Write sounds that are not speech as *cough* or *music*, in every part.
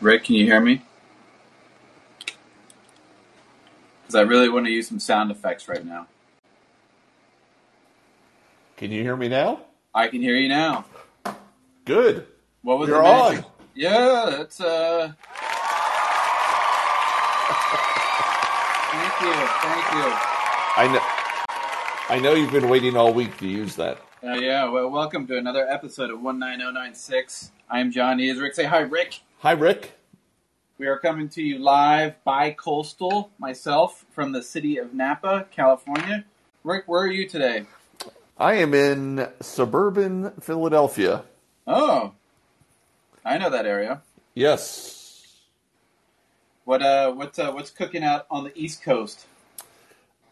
Rick, can you hear me? Because I really want to use some sound effects right now. Can you hear me now? I can hear you now. Good. What was You're on. Yeah, that's uh. thank you, thank you. I know. I know you've been waiting all week to use that. Uh, yeah, well, welcome to another episode of 19096. I'm John Ees. Rick, say hi, Rick. Hi, Rick. We are coming to you live by coastal, myself, from the city of Napa, California. Rick, where are you today? I am in suburban Philadelphia. Oh, I know that area. Yes. What uh, what's uh, what's cooking out on the East Coast?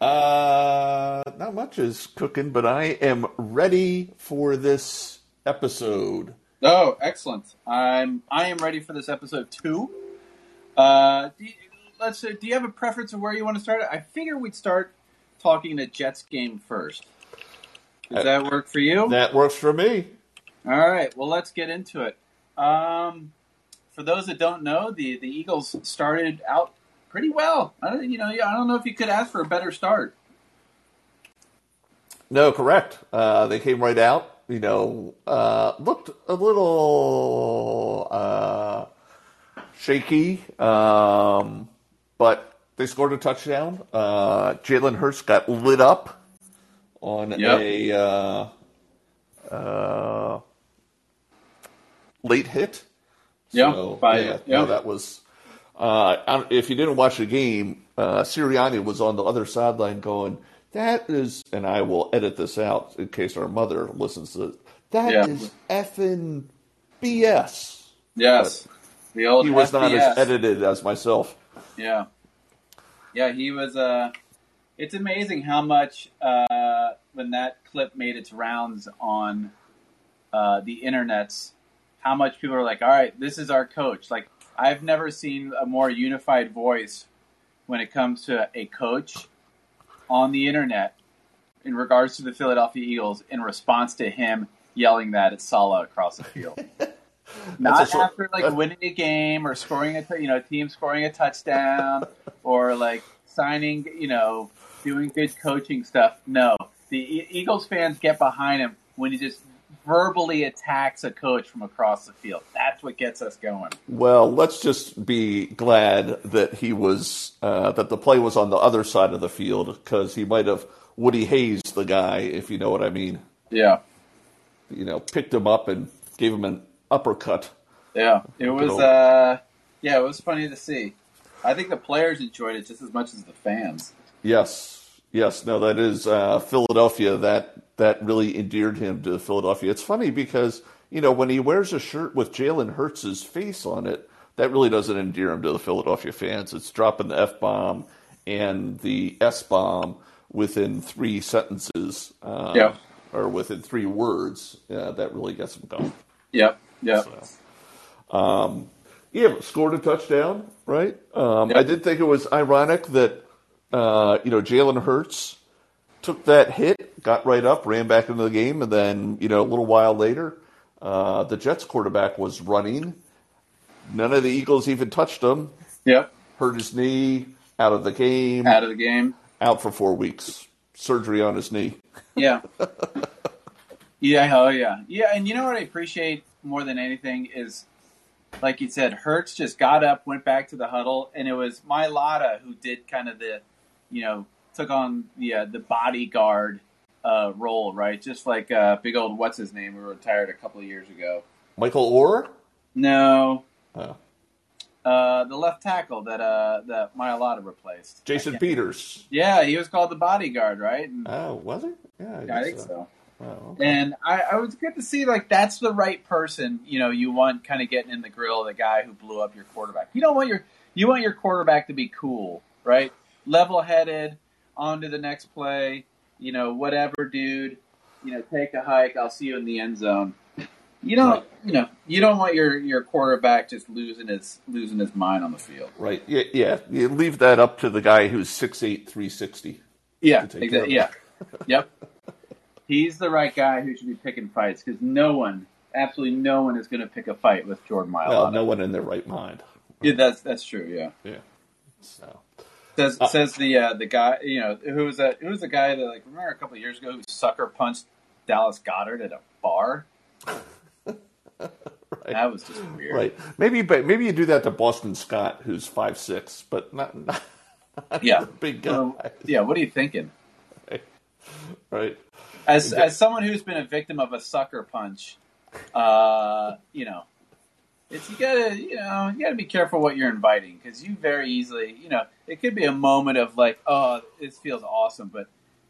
Uh, not much is cooking, but I am ready for this episode. Oh, excellent. I'm I am ready for this episode two. Uh, do you, let's uh, do you have a preference of where you want to start? I figure we'd start talking the Jets game first. Does Uh, that work for you? That works for me. All right. Well, let's get into it. Um, for those that don't know, the the Eagles started out pretty well. I don't, you know, I don't know if you could ask for a better start. No, correct. Uh, they came right out. You know, uh, looked a little uh, shaky, um, but they scored a touchdown. Uh, Jalen Hurts got lit up on Yep. a uh, uh, late hit. Yeah, So, by- yeah, yeah. no, that was. Uh, if you didn't watch the game, uh, Sirianni was on the other sideline going, "That is," and I will edit this out in case our mother listens to it. That Yeah. is effing BS. Yes, the old He was not as edited as myself. Yeah, yeah, he was. Uh, it's amazing how much uh, when that clip made its rounds on uh, the internets, how much people are like, "All right, this is our coach." Like, I've never seen a more unified voice when it comes to a coach on the internet in regards to the Philadelphia Eagles in response to him yelling that at Saleh across the field. *laughs* Not short- after like winning a game or scoring a t- you know team scoring a touchdown or like signing you know doing good coaching stuff. No, the E- Eagles fans get behind him when he just verbally attacks a coach from across the field. That's what gets us going. Well, let's just be glad that he was uh, that the play was on the other side of the field because he might have Woody Hayes the guy, if you know what I mean. Yeah, You know, picked him up and gave him an uppercut. yeah. It was uh, yeah, it was funny to see. I think the players enjoyed it just as much as the fans. Yes, yes, no, that is uh, Philadelphia. That that really endeared him to Philadelphia. It's funny because you know when he wears a shirt with Jalen Hurts' face on it, that really doesn't endear him to the Philadelphia fans. It's dropping the f bomb and the s bomb within three sentences, uh, Yeah. or within three words. Uh, that really gets him going. Yep, yep. Yeah, scored a touchdown, right? Um, Yep. I did think it was ironic that uh, you know Jalen Hurts took that hit, got right up, ran back into the game, and then you know a little while later, uh, the Jets quarterback was running. None of the Eagles even touched him. Yep. Hurt his knee, out of the game, Out of the game. out for four weeks, surgery on his knee. *laughs* Yeah. yeah, oh yeah. Yeah, and you know what I appreciate more than anything is like you said, Hurts just got up, went back to the huddle, and it was Mailata who did kind of the you know, took on the uh, the bodyguard uh, role, right? Just like uh, big old what's his name who retired a couple of years ago. Michael Orr. No. Oh. Uh, the left tackle that uh, that Mailata replaced. Jason Peters. Yeah, he was called the bodyguard, right? And, Oh, was he? Yeah, I guess think so. Oh, okay. And I, I was good to see like that's the right person. You know, you want kind of getting in the grill the guy who blew up your quarterback. You don't want your you want your quarterback to be cool, right? Level headed, on to the next play. You know, whatever, dude. You know, take a hike. I'll see you in the end zone. You don't, Right. you know, you don't want your your quarterback just losing his losing his mind on the field. Right. Yeah, yeah. You leave that up to the guy who's 6'8", 360. Yeah, exactly. Yeah, *laughs* yep. He's the right guy who should be picking fights because no one, absolutely no one, is going to pick a fight with Jordan Mailata. Well, no one in their right mind. Yeah, that's that's true. Yeah. Yeah. So. Says says the uh, the guy you know who was that who was the guy that like remember a couple of years ago who sucker punched Dallas Goedert at a bar. *laughs* Right. That was just weird. Right. Maybe, but maybe you do that to Boston Scott, who's five six, but not, *laughs* not Yeah. a big guy. Um, yeah. What are you thinking? Right. As as someone who's been a victim of a sucker punch, uh, you know, it's you gotta you know you gotta be careful what you're inviting because you very easily you know it could be a moment of like oh this feels awesome, but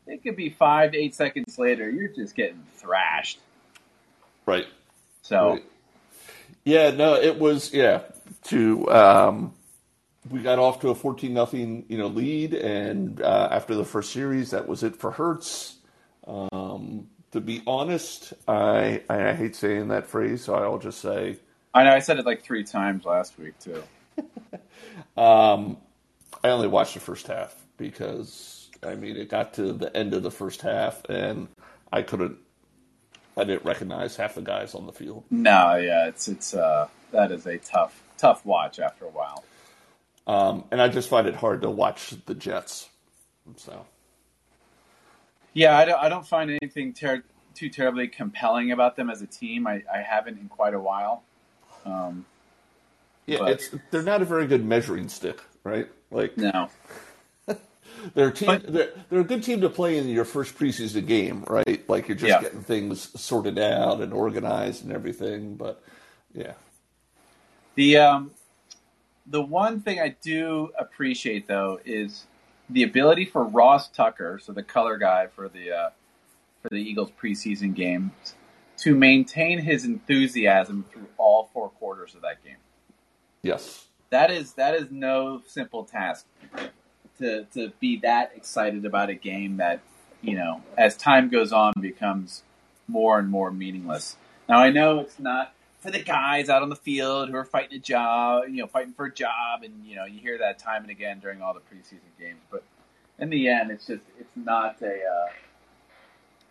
it could be five to eight seconds later you're just getting thrashed. Right. So Right. Yeah, no, it was yeah. To um, we got off to a fourteen nothing you know lead, and uh, after the first series, that was it for Hurts. Um, to be honest, I I hate saying that phrase, so I'll just say I know I said it like three times last week too. *laughs* um, I only watched the first half because I mean it got to the end of the first half, and I couldn't. I didn't recognize half the guys on the field. No, yeah, it's it's uh that is a tough tough watch after a while. Um, and I just find it hard to watch the Jets. So Yeah, I don't, I don't find anything ter- too terribly compelling about them as a team. I, I haven't in quite a while. Um, yeah, But- it's they're not a very good measuring stick, right? Like no, *laughs* they're a team. But- they're, they're a good team to play in your first preseason game, right? Like you're just Yeah. getting things sorted out and organized and everything. But yeah, the um, the one thing I do appreciate though is the ability for Ross Tucker, so the color guy for the uh, for the Eagles preseason games, to maintain his enthusiasm through all four quarters of that game. yes, that is that is no simple task to to be that excited about a game that you know as time goes on becomes more and more meaningless. Now I know it's not for the guys out on the field who are fighting a job, you know, fighting for a job, and you know you hear that time and again during all the preseason games. But in the end, it's just it's not a uh,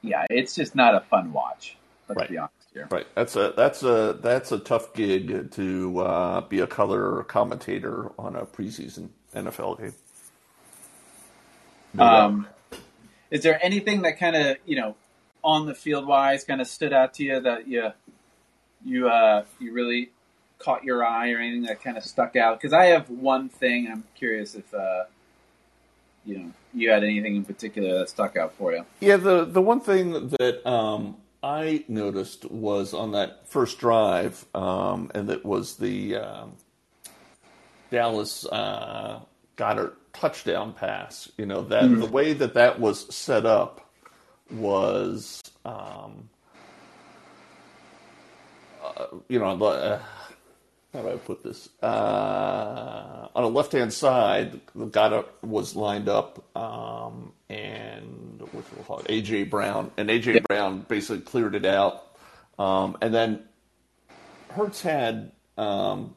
yeah, it's just not a fun watch. Let's Right. be honest here. right. That's a that's a that's a tough gig to uh, be a color commentator on a preseason NFL game. No. Um, is there anything that kind of you know on the field wise kind of stood out to you that you you uh, you really caught your eye or anything that kind of stuck out? Because I have one thing. I'm curious if uh, you know you had anything in particular that stuck out for you. Yeah, the the one thing that um, I noticed was on that first drive, um, and that was the um, Dallas uh, Goedert touchdown pass. You know that the way that that was set up was, um, uh, you know, uh, how do I put this? Uh, on the left hand side, the guy was lined up, um, and what we'll call it, AJ Brown, and AJ Yeah. Brown basically cleared it out, um, and then Hurts had um,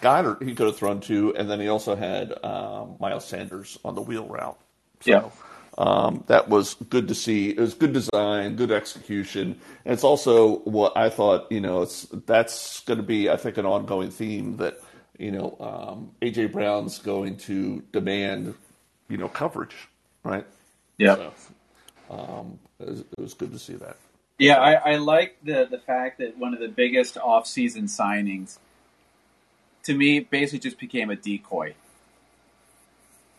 Goedert he could have thrown to, and then he also had um, Miles Sanders on the wheel route. So, Yeah. Um, that was good to see. It was good design, good execution, and it's also what I thought. You know, it's that's going to be, I think, an ongoing theme that you know um, AJ Brown's going to demand, you know, coverage, right? Yeah. So, um, it, was, it was good to see that. Yeah, I, I like the the fact that one of the biggest off-season signings, to me, basically just became a decoy.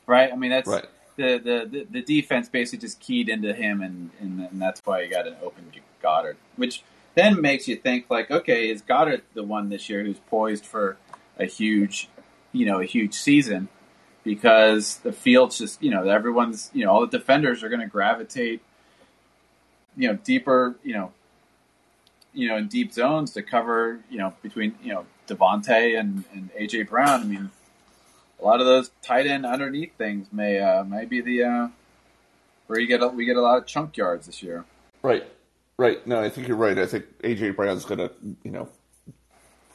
Right? I mean, that's Right. The, the, the, defense basically just keyed into him, and, and, and that's why you got an open Goedert, which then makes you think like, okay, is Goedert the one this year who's poised for a huge, you know, a huge season? Because the field's just, you know, everyone's, you know, all the defenders are going to gravitate you know deeper you know you know in deep zones to cover you know between you know DeVonta and, and AJ Brown. I mean, a lot of those tight end underneath things may uh, may be the uh, where you get a, we get a lot of chunk yards this year. Right, right. No, I think you're right. I think AJ Brown's going to, you know,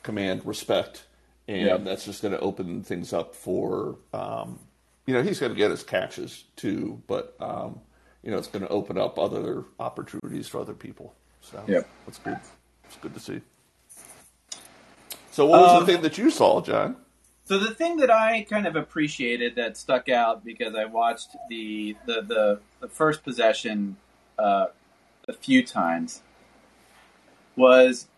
command respect, and Yeah. that's just going to open things up for, um, you know, he's going to get his catches too, but um, you know, it's going to open up other opportunities for other people. So Yep. that's good. It's good to see. So, what was Um, the thing that you saw, John? So the thing that I kind of appreciated that stuck out because I watched the the the, the first possession uh, a few times was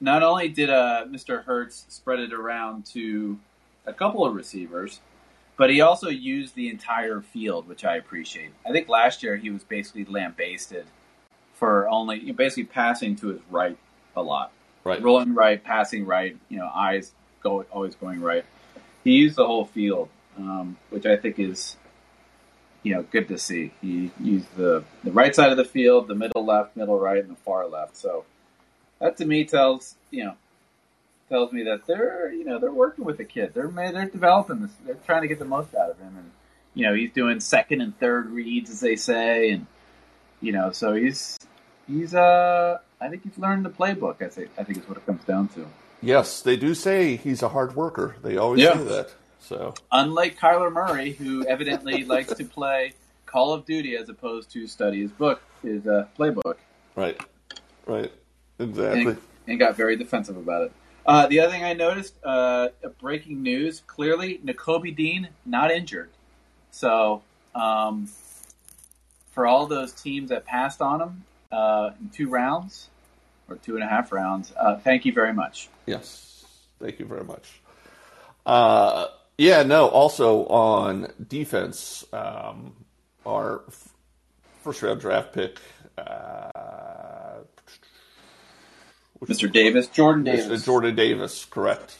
not only did uh, Mr. Hurts spread it around to a couple of receivers, but he also used the entire field, which I appreciate. I think last year he was basically lambasted for only basically passing to his right a lot Right. rolling right, passing right, you know, eyes go always going right. He used the whole field, um, which I think is, you know, good to see. He used the the right side of the field, the middle left, middle right, and the far left. So that to me tells you know tells me that they're you know they're working with the kid. They're they're developing this. They're trying to get the most out of him, and you know he's doing second and third reads as they say, and you know so he's he's uh I think he's learned the playbook. I think I think is what it comes down to. Yes, they do say he's a hard worker. They always Yeah. say that. So, Unlike Kyler Murray, who evidently *laughs* likes to play Call of Duty as opposed to study his book, his uh, playbook, right, right, exactly. and, and got very defensive about it. Uh, the other thing I noticed, uh, breaking news: clearly, Nakobe Dean not injured. So, um, for all those teams that passed on him uh, in two rounds or two and a half rounds, uh, thank you very much. Yes, thank you very much. Uh, yeah, no. Also on defense, um, our f- first round draft pick, uh, Mr. Davis, Jordan Davis. Jordan Davis, correct.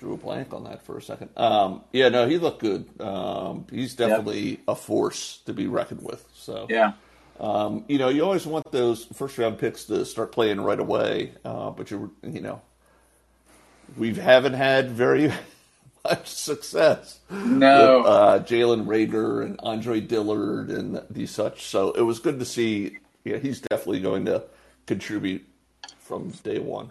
Drew a blank on that for a second. Um, yeah, no, he looked good. Um, he's definitely a force to be reckoned with. So, Yeah. Um, you know, you always want those first round picks to start playing right away, uh, but you you know, we haven't had very *laughs* much success. No. with, uh, Jalen Reagor and Andre Dillard and these such. So it was good to see. Yeah, he's definitely going to contribute from day one.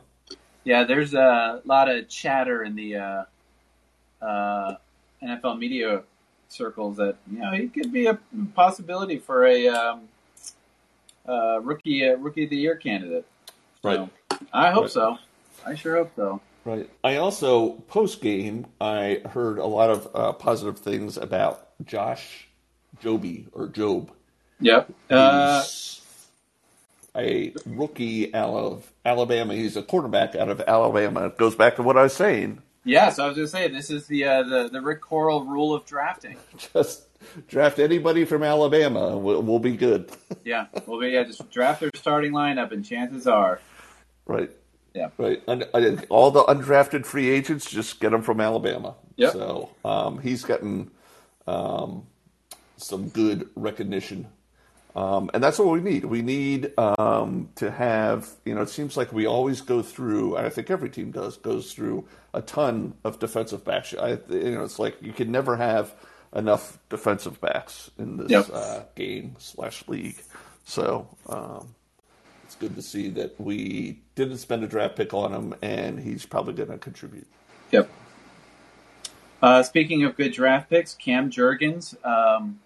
Yeah, there's a lot of chatter in the uh, uh, NFL media circles that you know he could be a possibility for a um, uh, rookie uh, rookie of the year candidate. So, I hope Right. so. I sure hope so. Right. I also post game I heard a lot of uh, positive things about Josh Joby or Job. Yep. Uh, a rookie out of Alabama. He's a quarterback out of Alabama. It goes back to what I was saying. yeah. So I was going to say this is the uh, the the Rick Coral rule of drafting. *laughs* Just draft anybody from Alabama. We'll, we'll be good. *laughs* Yeah. Well, yeah. Just draft their starting lineup, and chances are, right. yeah. Right. All the undrafted free agents, just get them from Alabama. Yep. So um, he's gotten um, some good recognition. Um, and that's what we need. We need um, to have, you know, it seems like we always go through, and I think every team does, goes through a ton of defensive backs. I, you know, it's like you can never have enough defensive backs in this Yep. uh, game slash league. So um, it's good to see that we didn't spend a draft pick on him, and he's probably going to contribute. Yep. Uh, speaking of good draft picks, Cam Jurgens. Um,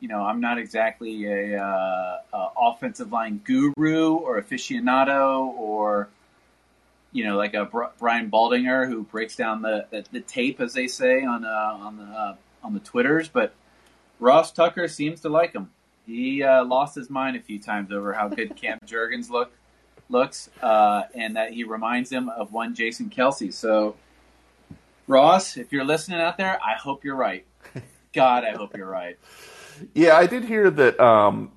you know, I'm not exactly a, uh, a offensive line guru or aficionado, or you know, like a Br- Brian Baldinger who breaks down the, the, the tape, as they say on uh, on the uh, on the twitters. But Ross Tucker seems to like him. He uh, lost his mind a few times over how good *laughs* Cam Jurgens look looks, uh, and that he reminds him of one Jason Kelce. So. Ross, if you're listening out there, I hope you're right. *laughs* God, I hope you're right. Yeah, I did hear that. Um,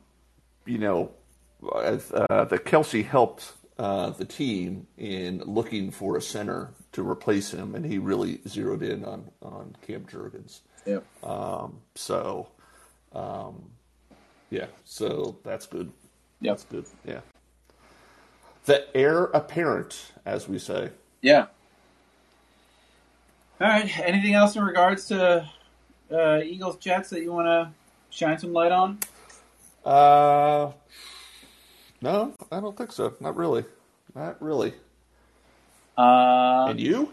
you know, uh, that Kelce helped uh, the team in looking for a center to replace him, and he really zeroed in on on Cam Jurgens. Yep. Um, so, um, yeah, so that's good. Yeah, That's good. Yeah. The heir apparent, as we say. Yeah. All right. Anything else in regards to uh, Eagles Jets that you want to shine some light on? Uh, no, I don't think so. Not really. Not really. Uh, And you?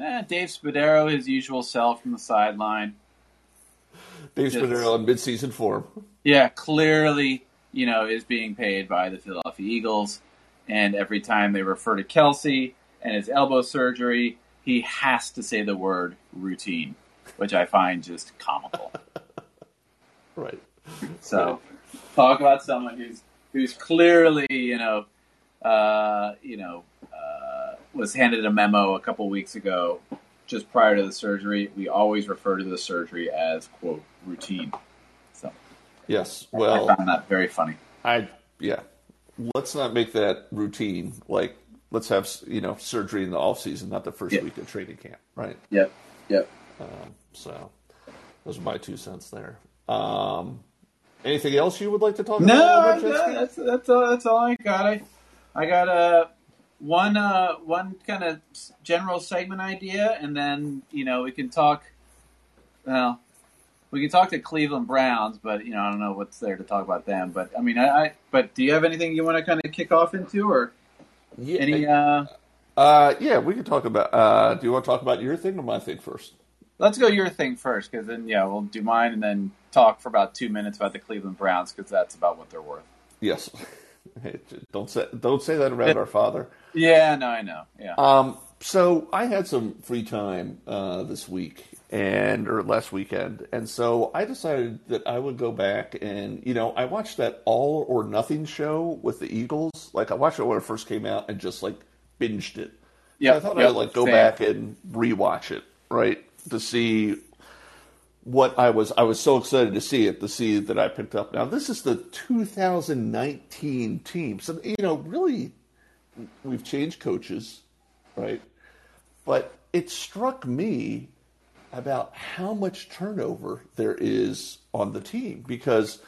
Eh, Dave Spadaro, his usual self from the sideline. Dave. Spadaro in midseason form. Yeah, clearly, you know, is being paid by the Philadelphia Eagles. And every time they refer to Kelce, and his elbow surgery, he has to say the word routine, which I find just comical. *laughs* Right. So, talk about someone who's who's clearly, you know, uh, you know, was handed a memo a couple weeks ago, just prior to the surgery. We always refer to the surgery as quote routine. So, Yes. well, I Well, found that very funny. I yeah. Let's not make that routine. Like, let's have you know surgery in the off season, not the first Yeah. week of training camp, right? Yep. Yep. So, those are my two cents there. Um, anything else you would like to talk No, about? no, that's that's all. That's all I got. I I got uh, one uh, one kind of general segment idea, and then you know we can talk. Well, we can talk to Cleveland Browns, but you know I don't know what's there to talk about them. But I mean, I. I but do you have anything you want to kind of kick off into, or Yeah, any? Uh, uh, yeah, we can talk about. Uh, do you want to talk about your thing or my thing first? let's go your thing first, because then yeah, we'll do mine, and then talk for about two minutes about the Cleveland Browns, because that's about what they're worth. Yes. *laughs* Hey, *laughs* don't say don't say that around our father. Yeah, no, I know. Yeah. Um, so I had some free time uh, this week and or last weekend, and so I decided that I would go back and you know I watched that All or Nothing show with the Eagles. Like I watched it when it first came out and just like binged it. Yep, I thought yep, I'd like go same. back and rewatch it, right, to see what I was. I was so excited to see it, to see that I picked up. Now this is the 2019 team, so you know, really, we've changed coaches, right? But it struck me about how much turnover there is on the team because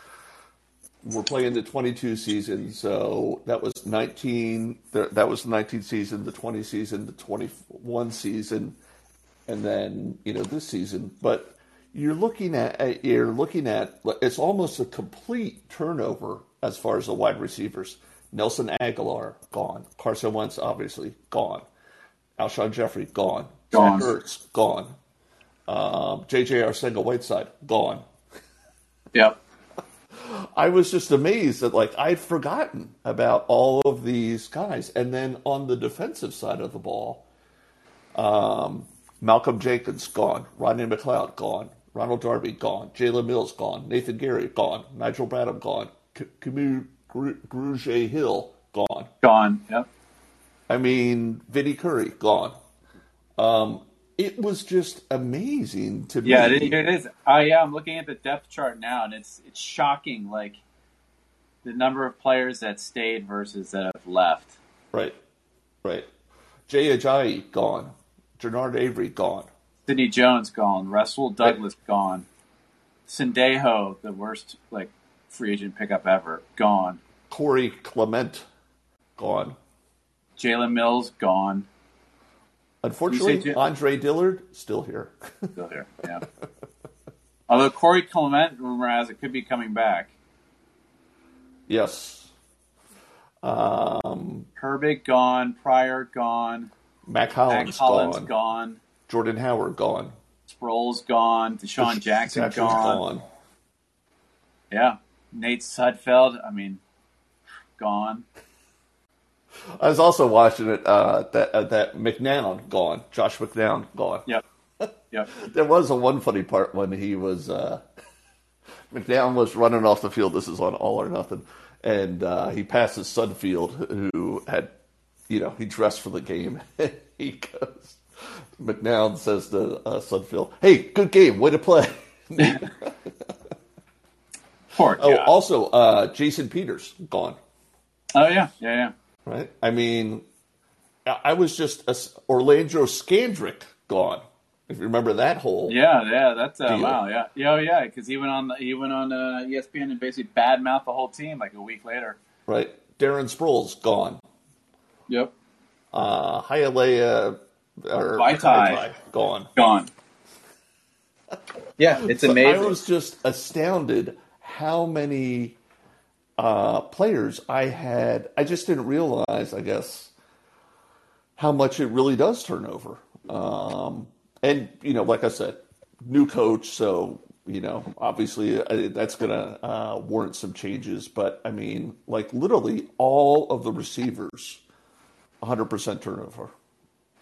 we're playing the 22 season, so that was 19. That that was the 19 season, the 20 season, the 21 season, and then you know this season. But you're looking at you're looking at it's almost a complete turnover as far as the wide receivers. Nelson Agholor gone, Carson Wentz obviously gone, Alshon Jeffery gone, Gone. Zach Ertz gone, um, J.J. Arcega Whiteside gone. Yep. I was just amazed that like I'd forgotten about all of these guys, and then on the defensive side of the ball, um, Malcolm Jenkins gone, Rodney McLeod gone, Ronald Darby gone, Jalen Mills gone, Nathan Gerry gone, Nigel Bradham gone, C- Kamu Grugier Hill gone. Gone. Yep. I mean, Vinny Curry gone. Um, it was just amazing to be. Yeah, me. it, it is. Uh, yeah, I'm looking at the depth chart now, and it's it's shocking. Like the number of players that stayed versus that have left. Right, right. Jay Ajayi gone. Genard Avery gone. Sidney Jones gone. Rasul Douglas gone. Sendejo, the worst like free agent pickup ever, gone. Corey Clement gone. Jalen Mills gone. Unfortunately, Andre Dillard still here. *laughs* Still here. Yeah. Although Corey Clement, rumor has it, could be coming back. yes. Um, Herbig gone. Pryor gone. Mack Mack Hollins Hollins gone. gone. Jordan Howard gone. Sproles gone. DeSean Jackson Jackson's gone. Yeah. Nate Sudfeld, I mean, gone. I was also watching it. Uh, that uh, that McCown gone. Josh McCown gone. Yep. Yep. *laughs* There was a one funny part when he was uh, *laughs* McCown was running off the field. This is on All or Nothing, and uh, he passes Sudfeld, who had, you know, he dressed for the game. *laughs* he goes, McCown says to uh, Sudfeld, "Hey, good game, way to play." *laughs* Poor oh, guy. also, uh, Jason Peters gone. Oh, yeah. Yeah, yeah. Right? I mean, I was just a, Orlando Scandrick gone. If you remember that whole Yeah, yeah, that's uh, wow, yeah, yeah, oh, yeah, because he went on he went on uh, ESPN and basically badmouthed the whole team like a week later. right, Darren Sproles gone. Yep, uh, Hialeah or Vaitai. Vaitai gone. gone. Yeah, it's So amazing. I was just astounded how many uh, players I had. I just didn't realize, I guess, how much it really does turn over. Um, and you know, like I said, new coach, so you know, obviously uh, that's going to uh, warrant some changes. But I mean, like literally all of the receivers, 100% turnover.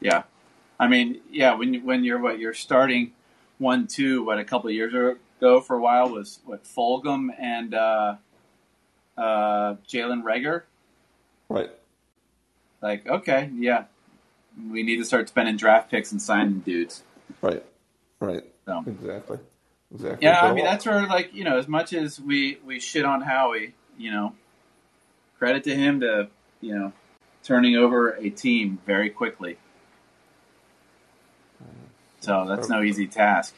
Yeah, I mean, yeah, when when you're what you're starting one two what a couple of years ago for a while was what Fulgham and uh, uh, Jalen Reagor. Right. Like, okay, yeah, we need to start spending draft picks and signing dudes. Right. Right. So. Exactly. Exactly. Yeah, I mean that's where like you know as much as we we shit on Howie, you know, credit to him to you know turning over a team very quickly. So that's no easy task.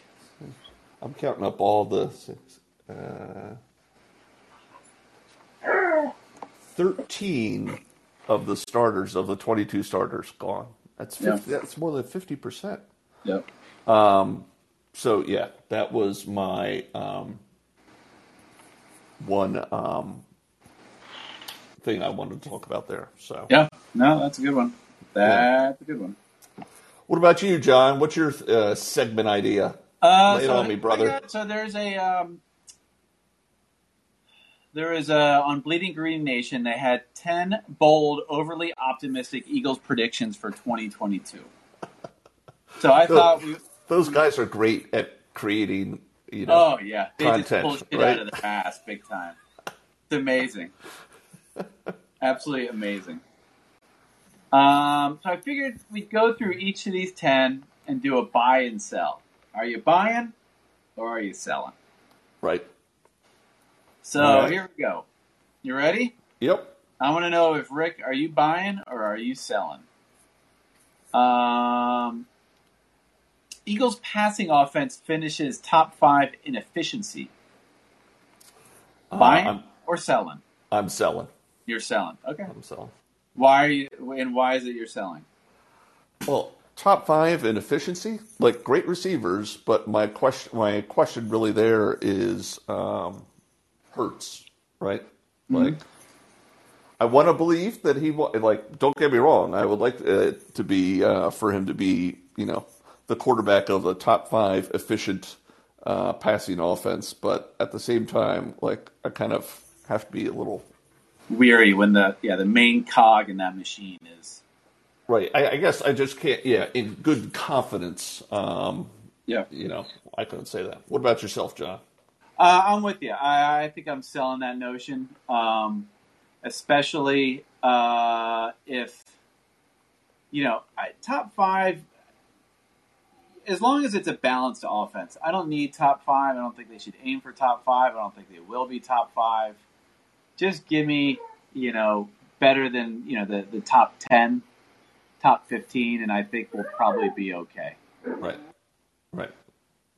I'm counting up all the six. Uh, Thirteen of the starters of the 22 starters gone. That's 50, that's more than 50 percent. Yep. So yeah, that was my um, one um, thing I wanted to talk about there. So, Yeah. No, that's a good one. That's a good one. What about you, John? What's your uh, segment idea? Uh, Lay it so on me, brother. Got- so there's a um, there is a on Bleeding Green Nation. They had ten bold, overly optimistic Eagles predictions for 2022. So I thought we. Those guys are great at creating, you know. Oh yeah, they just Content, pull shit right? out of the past big time. It's amazing, *laughs* absolutely amazing. Um, so I figured we'd go through each of these ten and do a buy and sell. Are you buying or are you selling? Right. So All right. here we go. You ready? Yep. I want to know if Rick, are you buying or are you selling? Um, Eagles passing offense finishes top five in efficiency. Buying Uh, or selling? I'm selling. You're selling. Okay. I'm selling. Why are you? And why is it you're selling? Well, top five in efficiency, like great receivers, but my question, my question really there is um, Hurts, right? Like, I want to believe that he like. Don't get me wrong. I would like uh, to be uh, for him to be, you know, the quarterback of the top five efficient uh, passing offense. But at the same time, like, I kind of have to be a little Weary when the yeah the main cog in that machine is right. I, I guess I just can't. Yeah, in good confidence. Um, yeah. you know, I couldn't say that. What about yourself, John? Uh, I'm with you. I, I think I'm selling that notion, um, especially uh, if you know I, top five. As long as it's a balanced offense, I don't need top five. I don't think they should aim for top five. I don't think they will be top five. Just give me, you know, better than you know the the top ten, top fifteen, and I think we'll probably be okay. Right, right,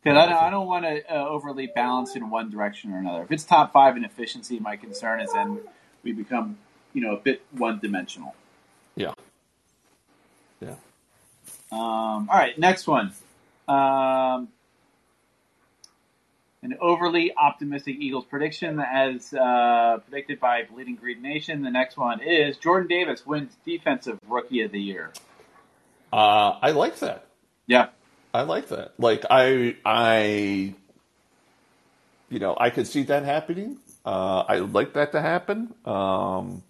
Because I don't, I don't want to uh, overly balance in one direction or another. If it's top five in efficiency, my concern is then we become, you know, a bit one dimensional. yeah, yeah. Um, all right, next one. Um, an overly optimistic Eagles prediction, as uh, predicted by Bleeding Green Nation. The next one is Jordan Davis wins Defensive Rookie of the Year. Uh, I like that. Yeah, I like that. Like I, I, you know, I could see that happening. Uh, I would like that to happen. Um,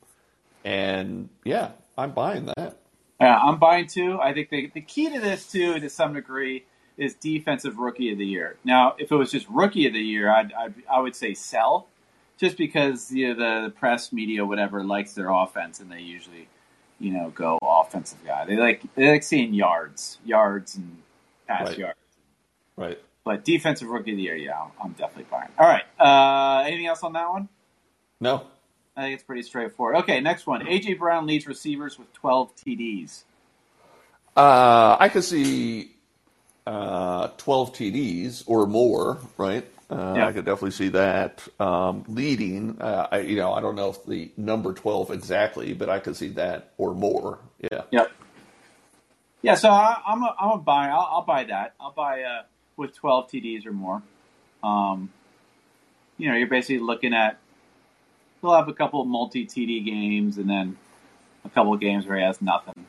and yeah, I'm buying that. Yeah, I'm buying too. I think the, the key to this too, to some degree, is defensive rookie of the year. Now, if it was just rookie of the year, I'd, I'd I would say sell, just because you know, the, the press, media, whatever likes their offense, and they usually, you know, go offensive guy. They like they like seeing yards, yards, and pass Right. yards. Right. But defensive rookie of the year, yeah, I'm, I'm definitely buying. All right, uh, anything else on that one? No. I think it's pretty straightforward. Okay, next one. AJ Brown leads receivers with 12 TDs. Uh, I could see uh, 12 TDs or more, right? Uh, Yeah. I could definitely see that um, leading. Uh, I, you know, I don't know if the number 12 exactly, but I could see that or more. Yeah. Yep. Yeah, so I, I'm a, I'm a buy. I'll, I'll buy that. I'll buy uh, with 12 TDs or more. Um, you know, you're basically looking at he'll have a couple multi TD games and then a couple of games where he has nothing.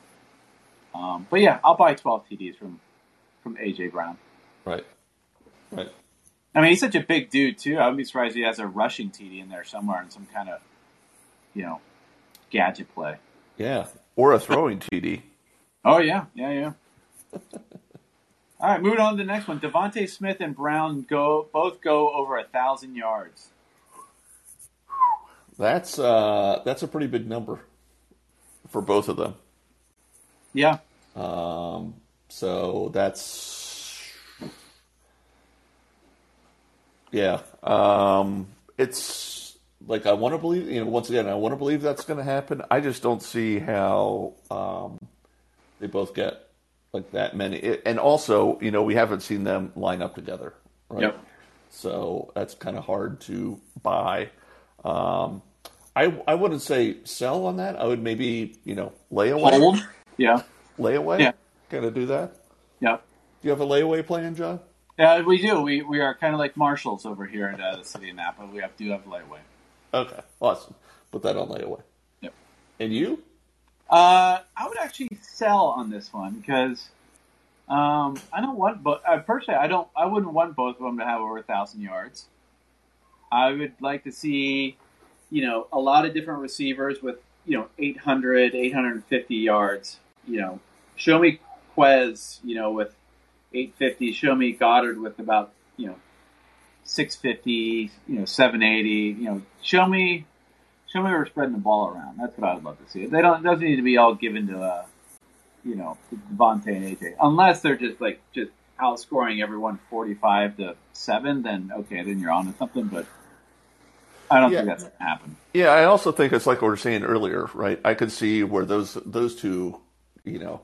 Um, but yeah, I'll buy 12 TDs from from AJ Brown. Right. Right. I mean, he's such a big dude too. I wouldn't be surprised if he has a rushing TD in there somewhere in some kind of, you know, gadget play. Yeah. Or a throwing TD. *laughs* Oh yeah, yeah, yeah. All right, moving on to the next one. DeVonta Smith and Brown go both go over a thousand yards. That's uh, that's a pretty big number for both of them. Yeah. Um, so that's yeah. Um, it's like I want to believe. You know, once again, I want to believe that's going to happen. I just don't see how um, they both get like that many. And also, you know, we haven't seen them line up together, right? Yep. So that's kind of hard to buy. Um, I I wouldn't say sell on that. I would maybe you know layaway, Hold. Yeah. layaway. Yeah. Kind of do that. Yeah. Do you have a layaway plan, John? Yeah, we do. We we are kind of like marshals over here in uh, the city of Napa. We have do have lightweight. Okay, awesome. Put that on layaway. Yep. And you? Uh, I would actually sell on this one because um, I don't want, but uh, personally, I don't. I wouldn't want both of them to have over a thousand yards. I would like to see, you know, a lot of different receivers with you know 800, 850 yards. You know, show me Quez, you know, with 850. Show me Goedert with about you know 650, you know 780. You know, show me show me we're spreading the ball around. That's what I would love to see. They don't it doesn't need to be all given to uh, you know DeVonta and AJ, unless they're just like just outscoring everyone 45 to seven. Then okay, then you're on to something. But I don't Yeah. think that's gonna happen. Yeah, I also think it's like what we were saying earlier, right? I could see where those those two, you know,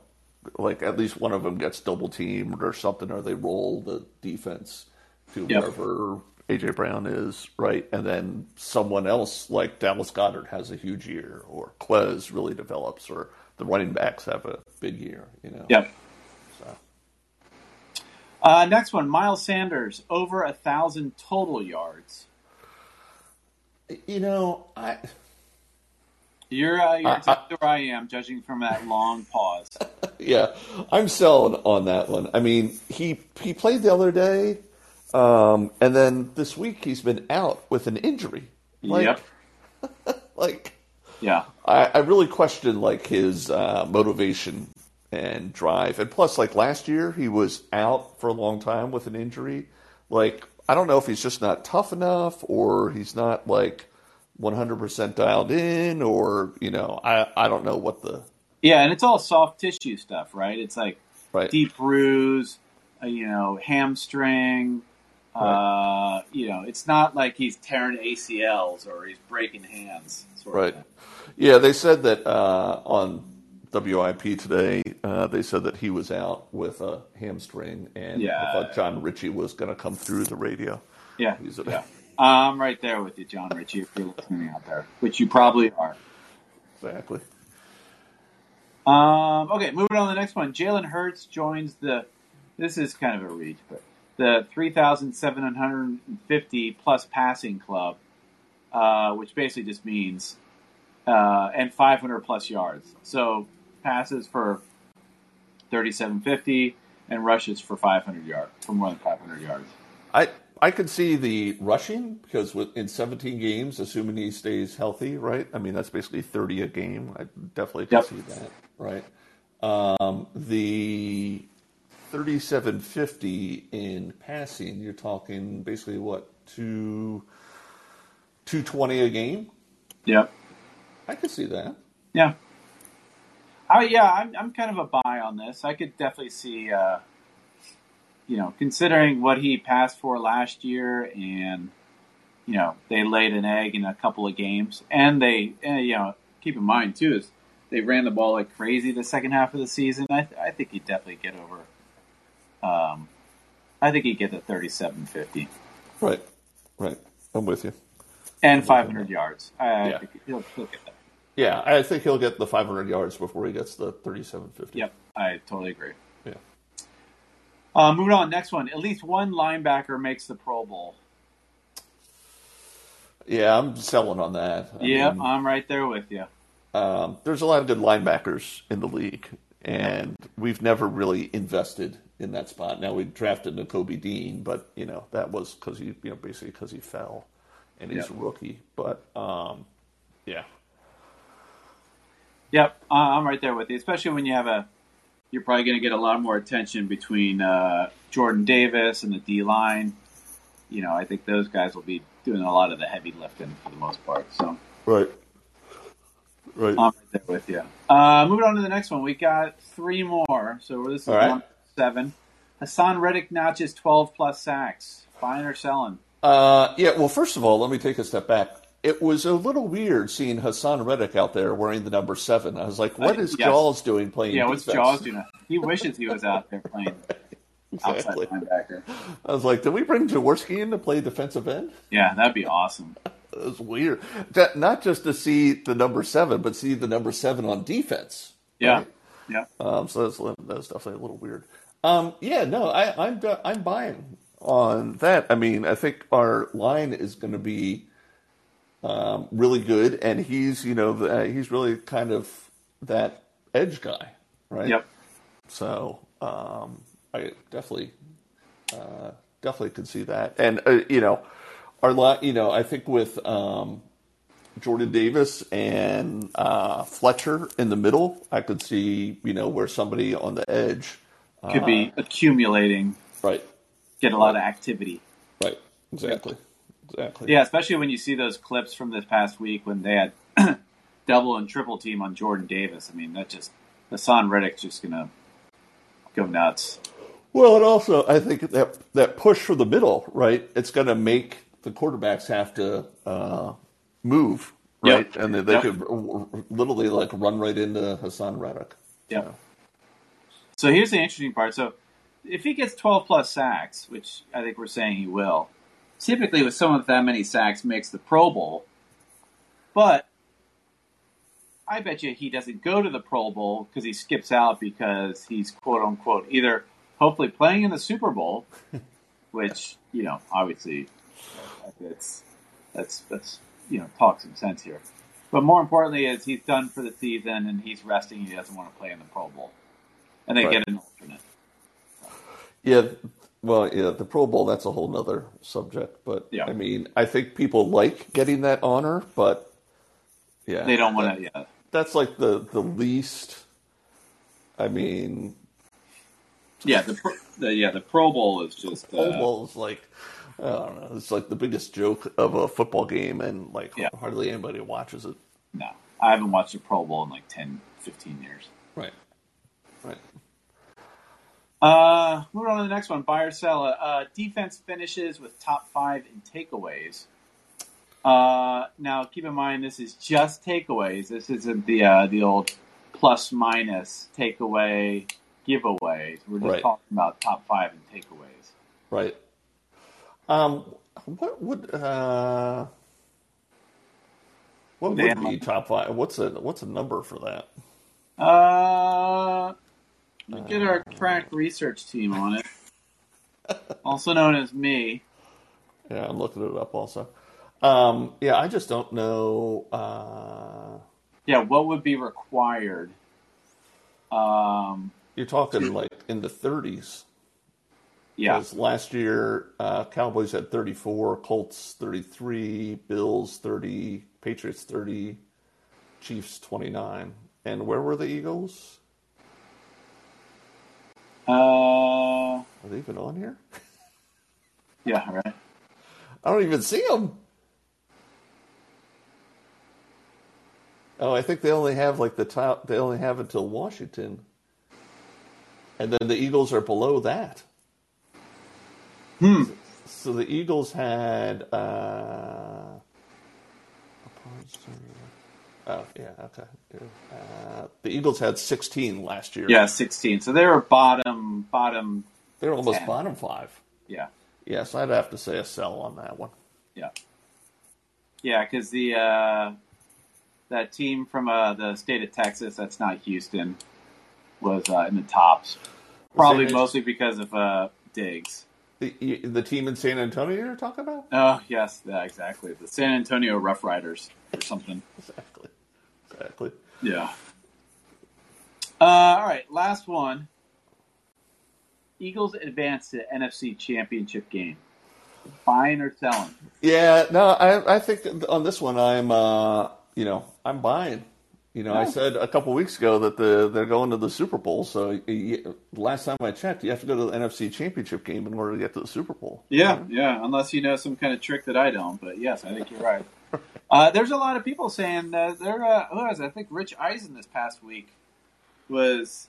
like at least one of them gets double teamed or something, or they roll the defense to Yep. wherever AJ Brown is, right? And then someone else like Dallas Goedert has a huge year, or Quez really develops, or the running backs have a big year, you know. Yep. So, Uh, next one, Miles Sanders over a thousand total yards. you know, I You're uh, you're I- exactly where I am, judging from that long pause. *laughs* yeah, I'm selling on that one. I mean, he he played the other day, um, and then this week he's been out with an injury. Like, yep. *laughs* like Yeah. I, I really question like his uh, motivation and drive, and plus, like last year he was out for a long time with an injury. Like I don't know if he's just not tough enough, or he's not like 100% dialed in, or you know, I I don't know what the Yeah, and it's all soft tissue stuff, right? It's like right. deep bruise, uh, you know, hamstring. Uh, you know, it's not like he's tearing ACLs or he's breaking hands. Right. Yeah, they said that uh, on WIP today. Uh, they said that he was out with a hamstring, and Yeah. I thought Jon Ritchie was going to come through the radio. Yeah. Yeah. I'm right there with you, Jon Ritchie, if you're listening out there, which you probably are. Exactly. Um, okay, moving on to the next one. Jalen Hurts joins the. This is kind of a reach, but the 3,750 plus passing club, uh, which basically just means uh, and 500 plus yards. So passes for 3,750 and rushes for 500 yards, for more than 500 yards. I I could see the rushing because with, in 17 games, assuming he stays healthy, right? I mean, that's basically 30 a game. I definitely could Yep. see that, right? Um, the 3750 in passing, you're talking basically what two 220 a game. Yep. I could see that. Yeah. I, yeah, I'm, I'm kind of a buy on this. I could definitely see, uh, you know, considering what he passed for last year, and you know they laid an egg in a couple of games, and they, and, you know, keep in mind too is they ran the ball like crazy the second half of the season. I, I think he'd definitely get over. Um, I think he'd get the 37-50 Right, right. I'm with you. and 500 yards. I, Yeah. think he'll, he'll get that. Yeah, I think he'll get the 500 yards before he gets the 3750. Yep, I totally agree. Yeah. Uh, moving on, next one. At least one linebacker makes the Pro Bowl. Yeah, I'm selling on that. I Yep, mean, I'm right there with you. um, there's a lot of good linebackers in the league, and we've never really invested in that spot. Now we drafted Nakobe Dean, but you know that was because he, you know, basically because he fell, and he's Yeah. a rookie. But um, yeah, Yep, I'm right there with you. Especially when you have a you're probably going to get a lot more attention between uh, Jordan Davis and the D line. You know, I think those guys will be doing a lot of the heavy lifting for the most part. So Right. Right. I'm right there with you. Uh, moving on to the next one, we got three more. So this is All right. one seven. Haason Reddick notches 12 plus sacks. Buying or selling? Uh, yeah, well, first of all, let me take a step back. It was a little weird seeing Haason Reddick out there wearing the number seven. I was like, what Uh, *laughs* yes. Jaws doing playing Yeah, what's? Jaws doing? He wishes he was out there playing *laughs* Exactly. outside linebacker. I was like, did we bring Jaworski in to play defensive end? Yeah, that'd be awesome. *laughs* It was weird. That, not just to see the number seven, but see the number seven on defense. Yeah, right? yeah. Um, so that's that's definitely a little weird. Um, yeah, no, I, I'm I'm buying on that. I mean, I think our line is going to be um, really good, and he's you know the, he's really kind of that edge guy, right? Yep. So um, I definitely uh, definitely could see that, and uh, you know our line, you know, I think with um, Jordan Davis and uh, Fletcher in the middle, I could see you know where somebody on the edge, Could be accumulating, right, get a lot of activity. right, exactly, exactly, Yeah, especially when you see those clips from this past week when they had *clears throat* double and triple team on Jordan Davis. I mean, that just Haason Reddick's just gonna go nuts. Well, and also I think that that push for the middle, right? It's going to make the quarterbacks have to uh, move, right? Yep. And they, they Yep. could r- r- literally like run right into Haason Reddick. Yeah. So here's the interesting part. So if he gets 12 plus sacks, which I think we're saying he will, typically with someone with that many sacks makes the Pro Bowl. But I bet you he doesn't go to the Pro Bowl because he skips out because he's quote unquote either hopefully playing in the Super Bowl, *laughs* which you know obviously that's that's that's you know talk some sense here. But more importantly, is he's done for the season and he's resting. He doesn't want to play in the Pro Bowl, and they Right. get an alternate. Yeah. Well, yeah, the Pro Bowl, that's a whole nother subject. But Yeah. I mean, I think people like getting that honor, but yeah. They don't want to. Yeah, That's like the, the least, I mean, yeah. The, pro- the yeah the Pro Bowl is just Pro uh, Bowl is like, I don't know, it's like the biggest joke of a football game, and like Yeah. hardly anybody watches it. no. I haven't watched a Pro Bowl in like 10, 15 years. Right. Right. Uh, moving on to the next one. Buy or sell. Uh, defense finishes with top five in takeaways. Uh, now, keep in mind this is just takeaways. This isn't the uh, the old plus minus takeaway giveaways. We're just Right. talking about top five in takeaways. Right. Um, what would uh, what would Damn. be top five? What's a what's a number for that? Uh, me get our crack research team on it. *laughs* also known as me. Yeah, I'm looking it up also. Um, yeah, I just don't know. Uh, Yeah, what would be required? Um, you're talking like in the 30s. yeah, Because last year, uh, Cowboys had 34, Colts 33, Bills 30, Patriots 30, Chiefs 29. And where were the Eagles? Uh, Are they even on here? *laughs* yeah, right. I don't even see them. Oh, I think they only have like the top. They only have until Washington, and then the Eagles are below that. Hmm. So the Eagles had. Uh, oh yeah, okay. Uh, the Eagles had 16 last year. Yeah, sixteen. So they were bottom, bottom. they're almost Ten. bottom five. Yeah, Yes, I'd have to say a sell on that one. yeah, yeah. Because the uh, that team from uh, the state of Texas, that's not Houston, was uh, in the tops. Probably as- mostly because of uh, Diggs. The the team in San Antonio you're talking about? Oh yes, yeah, exactly. The San Antonio Rough Riders or something. *laughs* Exactly. Exactly. Yeah. Uh, all right, last one. Eagles advance to NFC Championship game. Buying or selling? Yeah, no, I I think on this one I'm uh you know I'm buying. You know, I said a couple weeks ago that the they're going to the Super Bowl. So you, last time I checked, you have to go to the NFC Championship game in order to get to the Super Bowl. Yeah, yeah. Unless you know some kind of trick that I don't. But yes, I think you're right. *laughs* Uh, there's a lot of people saying uh, there. Uh, who was? I think Rich Eisen this past week was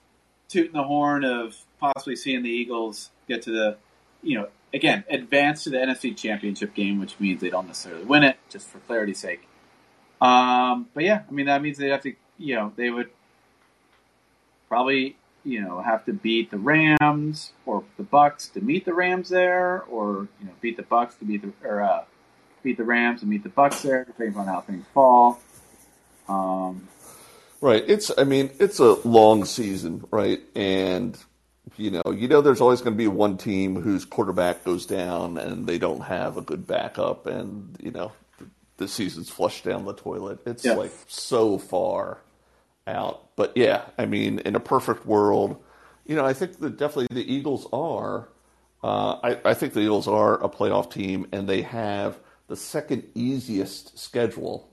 tooting the horn of possibly seeing the Eagles get to the, you know, again advance to the NFC Championship game, which means they don't necessarily win it, just for clarity's sake. Um, but yeah, I mean that means they'd have to, you know, they would probably, you know, have to beat the Rams or the Bucks to meet the Rams there, or you know, beat the Bucks to beat the or uh, beat the Rams and meet the Bucks there, depending on how things fall. Um, Right. It's. I mean, it's a long season, right? And you know, you know, there's always going to be one team whose quarterback goes down and they don't have a good backup, and you know, the season's flushed down the toilet. It's Yeah. like so far out. But yeah, I mean, in a perfect world, you know, I think that definitely the Eagles are. Uh, I, I think the Eagles are a playoff team, and they have the second easiest schedule,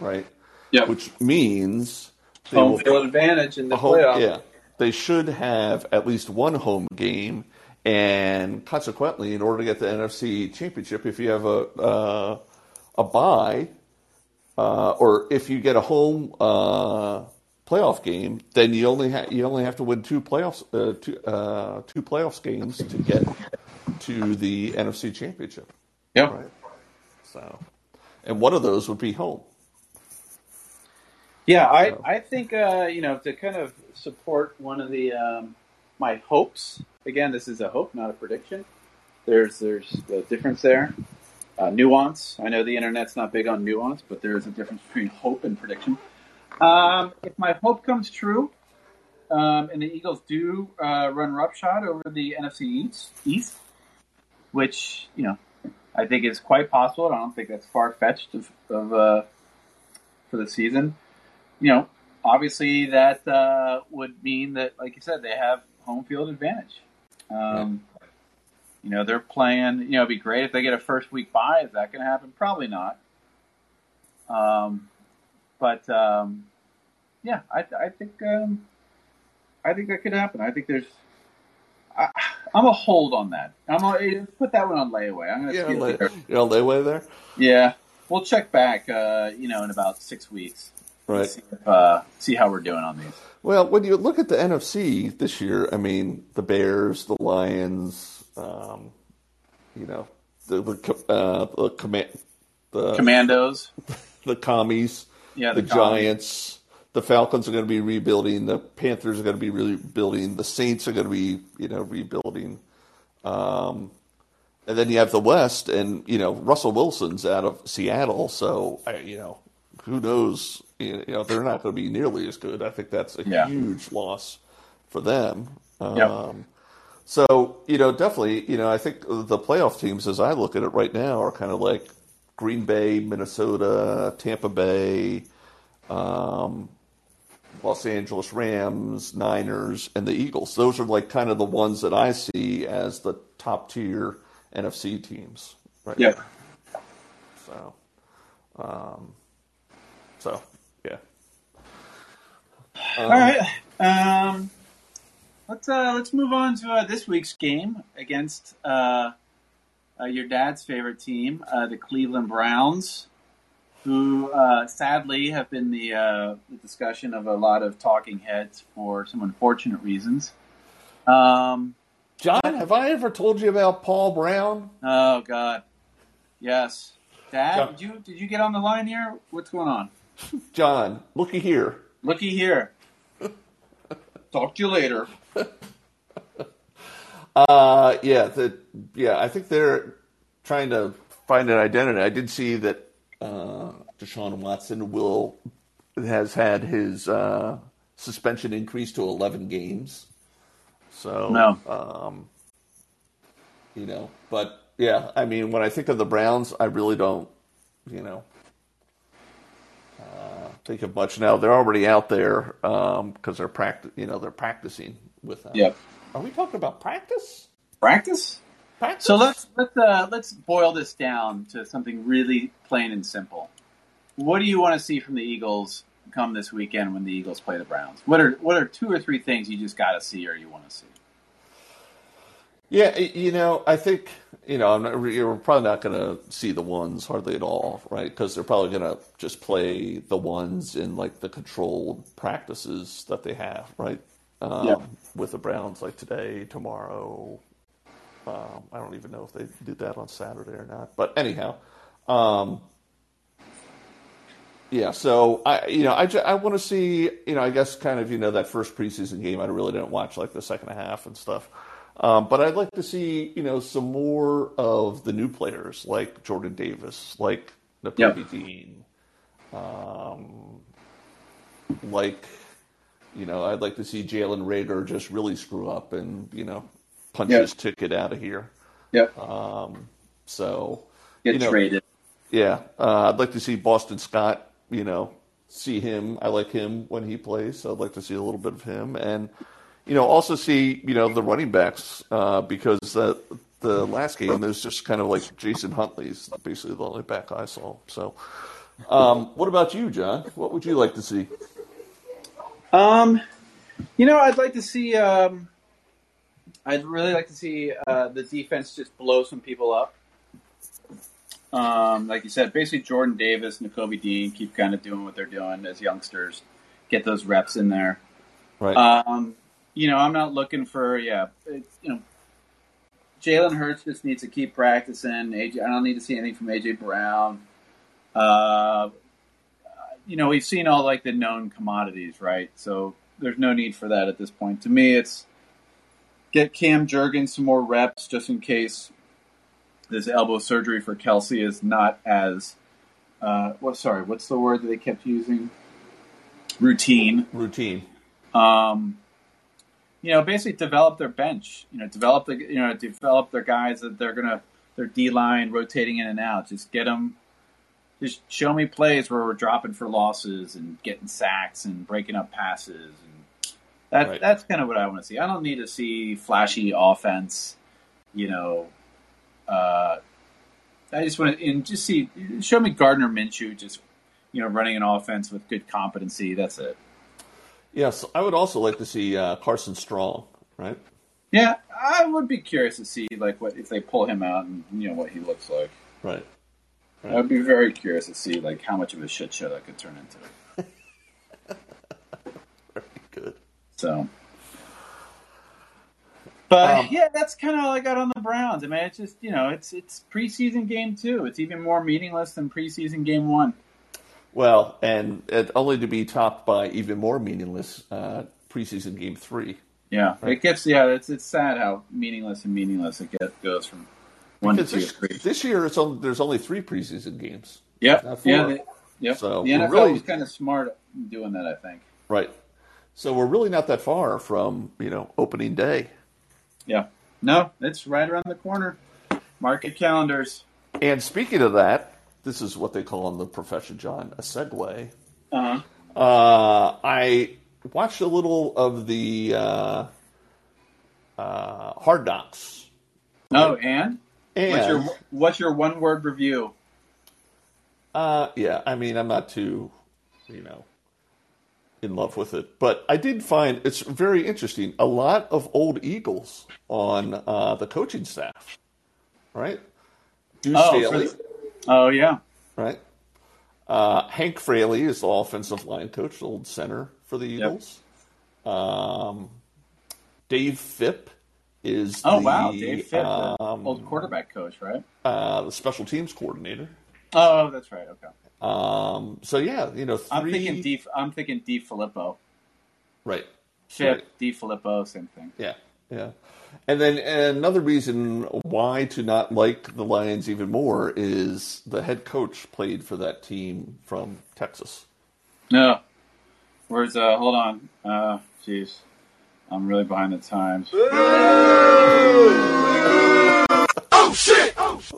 right? yeah, Which means they home field advantage in the home- playoff. Yeah, they should have at least one home game, and consequently, in order to get the NFC Championship, if you have a uh, a bye, uh, or if you get a home uh, playoff game, then you only ha- you only have to win two playoffs uh, two uh, two playoffs games to get to the NFC Championship. Yeah. Right. So, and one of those would be home. Yeah, I, So- I think uh, you know to kind of support one of the um, my hopes. Again, this is a hope, not a prediction. There's there's a difference there, uh, nuance. I know the internet's not big on nuance, but there is a difference between hope and prediction. Um, if my hope comes true, um, and the Eagles do uh, run roughshod over the NFC East, East, which you know I think is quite possible. I don't think that's far fetched of, of uh, for the season you know, obviously that uh, would mean that, like you said, they have home field advantage. Um, You know, they're playing. You know, it'd be great if they get a first week bye. Is that going to happen? Probably not. Um, but um, yeah, I, I think um, I think that could happen. I think there's. I, I'm a hold on that. I'm a, put that one on layaway. I'm to Yeah, lay, later. you're on layway there, Yeah, we'll check back. Uh, you know, in about six weeks. right? See, if, uh, see how we're doing on these. Well, when you look at the NFC this year, I mean, the Bears, the Lions, um, you know, the the uh, the command, the Commandos. *laughs* the commies, Yeah, the, the. Giants, the Falcons are going to be rebuilding, the Panthers are going to be rebuilding, the Saints are going to be you know rebuilding, um, and then you have the West, and you know Russell Wilson's out of Seattle, so you know who knows you know they're not going to be nearly as good. I think that's a Yeah. huge loss for them. Um, Yep. So, you know, definitely, you know, I think the playoff teams, as I look at it right now, are kind of like Green Bay, Minnesota, Tampa Bay, um, Los Angeles Rams, Niners, and the Eagles. Those are like kind of the ones that I see as the top tier NFC teams. Right. Yep. So, um, so yeah. All right. Um, let's uh, let's move on to uh, this week's game against uh, uh, your dad's favorite team, uh, the Cleveland Browns, who uh, sadly have been the, uh, the discussion of a lot of talking heads for some unfortunate reasons. Um, John, have I ever told you about Paul Brown? oh God, yes, Dad, did you did you get on the line here? What's going on? *laughs* John, looky here. Looky here. *laughs* Talk to you later. *laughs* Uh, yeah, the, yeah, I think they're trying to find an identity. I did see that uh, Deshaun Watson will has had his uh, suspension increased to 11 games. So No. um, you know, but yeah, I mean, when I think of the Browns, I really don't, you know, uh, think of much now. They're already out there because they're practice, you know, they're practicing with them. Yep. Are we talking about practice? Practice. Practice. So let's let's uh, let's boil this down to something really plain and simple. What do you want to see from the Eagles come this weekend when the Eagles play the Browns? What are what are two or three things you just got to see or you want to see? Yeah, you know, I think you know, I'm not, we're probably not going to see the ones hardly at all, right? Because they're probably going to just play the ones in like the controlled practices that they have, right? Um, Yeah. With the Browns, like today, tomorrow. Um, I don't even know if they did that on Saturday or not, but anyhow, um, yeah. So I, you know, I, I want to see, you know, I guess kind of, you know, that first preseason game. I really didn't watch like the second half and stuff. Um, but I'd like to see, you know, some more of the new players like Jordan Davis, like Nakobe Yep. Dean, um, like, you know, I'd like to see Jalen Reagor just really screw up and, you know, punch Yep. his ticket out of here. Yep. So, Get you know, traded. yeah, uh, I'd like to see Boston Scott. You know, see him. I like him when he plays, so I'd like to see a little bit of him, and you know, also see you know the running backs uh, because the the last game there's just kind of like Jason Huntley's basically the only back I saw. So, um, what about you, John? What would you like to see? Um, you know, I'd like to see. Um, I'd really like to see uh, the defense just blow some people up. Um, like you said, basically Jordan Davis, Nakobe Dean keep kind of doing what they're doing as youngsters, get those reps in there. Right. Um, you know, I'm not looking for yeah, it's, you know, Jalen Hurts just needs to keep practicing. AJ, I don't need to see anything from AJ Brown. Uh, you know, we've seen all like the known commodities, right? So there's no need for that at this point. To me, it's get Cam Jurgens some more reps just in case this elbow surgery for Kelce is not as uh, what? Sorry, what's the word that they kept using? Routine Routine. um, you know, basically develop their bench. You know, develop the you know develop their guys that they're gonna their D line rotating in and out. Just get them. Just show me plays where we're dropping for losses and getting sacks and breaking up passes, and that Right. that's kind of what I want to see. I don't need to see flashy offense. You know, uh, I just want to and just see show me Gardner Minshew just you know running an offense with good competency. That's it. Yes, I would also like to see uh, Carson Strong. Right. Yeah, I would be curious to see like what if they pull him out and you know what he looks like. Right. I would be very curious to see like how much of a shit show that could turn into. Very good. So, but Um, yeah, that's kind of all I got on the Browns. I mean, it's just you know, it's it's preseason game two. It's even more meaningless than preseason game one. Well, and it, only to be topped by even more meaningless uh, preseason game three. Yeah, it gets yeah. It's it's sad how meaningless and meaningless it gets, goes from one Because to this, three. this year, it's only, there's only three preseason games. Yep, yeah, they, yep. So, the NFL really- was kind of smart doing that. I think. Right. So we're really not that far from you know opening day. Yeah. No, it's right around the corner. Market calendars. And speaking of that, this is what they call in the profession, John, a segue. Uh-huh. Uh, I watched a little of the uh, uh, Hard Knocks. Oh, and? And What's your what's your one word review? Uh, yeah, I mean, I'm not too, you know, in love with it, but I did find it's very interesting. A lot of old Eagles on uh, the coaching staff, right? Deuce Oh, for- Oh yeah. right? Uh, Hank Fraley is the offensive line coach, the old center for the Eagles. Um, Dave Fipp is Oh the, wow, Dave the um, old quarterback coach, right? uh, the special teams coordinator. Oh, that's right. Okay. Um, so yeah, you know, 3 I'm thinking D. I'm thinking DeFilippo. right. Chip Right. DeFilippo, same thing. Yeah, yeah. And then another reason why to not like the Lions even more is the head coach played for that team from Texas. No. Where's uh? Hold on. Uh, jeez, I'm really behind the times. Yeah,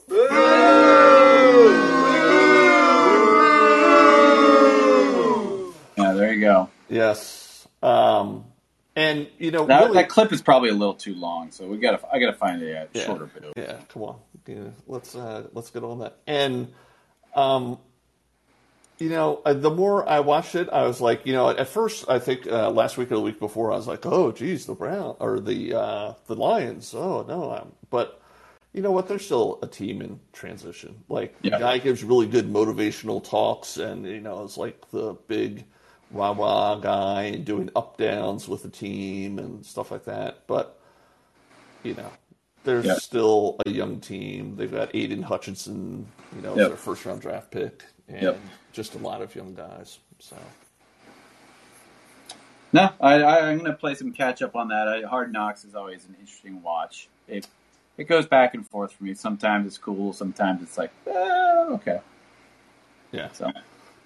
there you go. Yes. Um, and you know, That, really, that clip is probably a little too long, so we got to. I got to find a uh, yeah, shorter video. Yeah, come on. Yeah, let's uh, let's get on that. And um, you know, uh, the more I watched it, I was like, you know, at first, I think uh, last week or the week before, I was like, oh, geez, the Brown or the uh, the Lions. Oh no, I'm, but you know what? They're still a team in transition. Like Yeah. the guy gives really good motivational talks, and you know, it's like the big rah rah guy and doing up downs with the team and stuff like that. But you know, they're Yeah. still a young team. They've got Aidan Hutchinson, you know, as Yep. their first round draft pick, and Yep. just a lot of young guys. So No, I, I, I'm going to play some catch up on that. I, Hard Knocks is always an interesting watch. It it goes back and forth for me. Sometimes it's cool. Sometimes it's like, eh, okay. yeah, So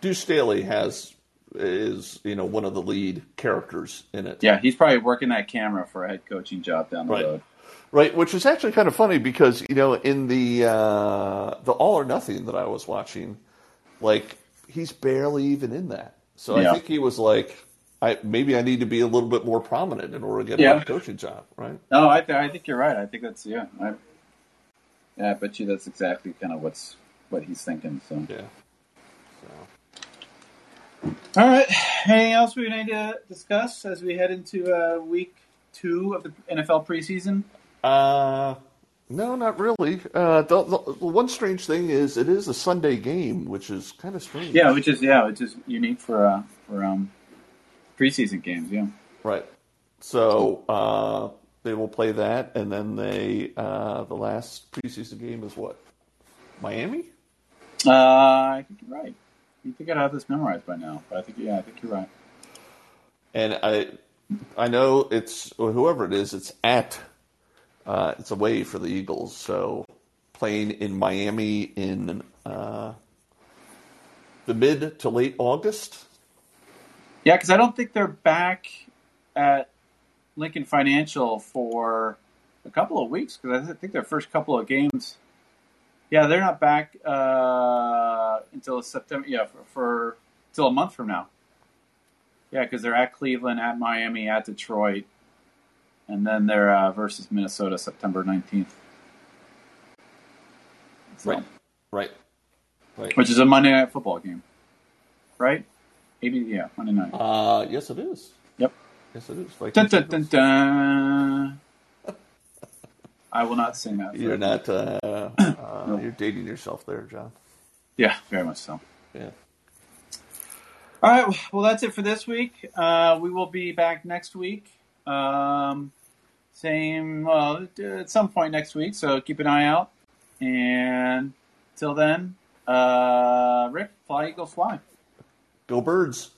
Deuce Staley has is you know one of the lead characters in it. yeah, he's probably working that camera for a head coaching job down the Right. road. Right, which is actually kind of funny because you know in the uh, the All or Nothing that I was watching, like he's barely even in that. So Yeah. I think he was like, I maybe I need to be a little bit more prominent in order to get Yeah. a coaching job, right? No, I, th- I think you're right. I think that's yeah. I, yeah, I bet you that's exactly kind of what's what he's thinking. So, Yeah. All right. Anything else we need to discuss as we head into uh, week two of the NFL preseason? uh, no, not really. Uh, the, the, the one strange thing is it is a Sunday game, which is kind of strange. Yeah, which is yeah, which is unique for uh, for um, preseason games. Yeah. Right. So uh, they will play that, and then they uh, the last preseason game is what? Miami. Uh, I think you're right. You think I'd have this memorized by now, but I think yeah, I think you're right. And I, I know it's whoever it is. It's at, uh, it's away for the Eagles. So playing in Miami in uh, the mid to late August. Yeah, because I don't think they're back at Lincoln Financial for a couple of weeks. Because I think their first couple of games, yeah, they're not back uh, until September. Yeah, for, for until a month from now. Yeah, because they're at Cleveland, at Miami, at Detroit, and then they're uh, versus Minnesota September nineteenth. Right. Right. Right. Which is a Monday night football game, right? Maybe yeah, Monday night. Uh, yes, it is. Yep. Yes, it is. Dun, dun, dun, dun. I will not sing that. You're not. Uh, uh, You're dating yourself there, John. Yeah, very much so. Yeah. All right. Well, that's it for this week. Uh, we will be back next week. Um, same, well, at some point next week. So keep an eye out. And till then, uh, Rick, fly, Eagles, fly. Go birds.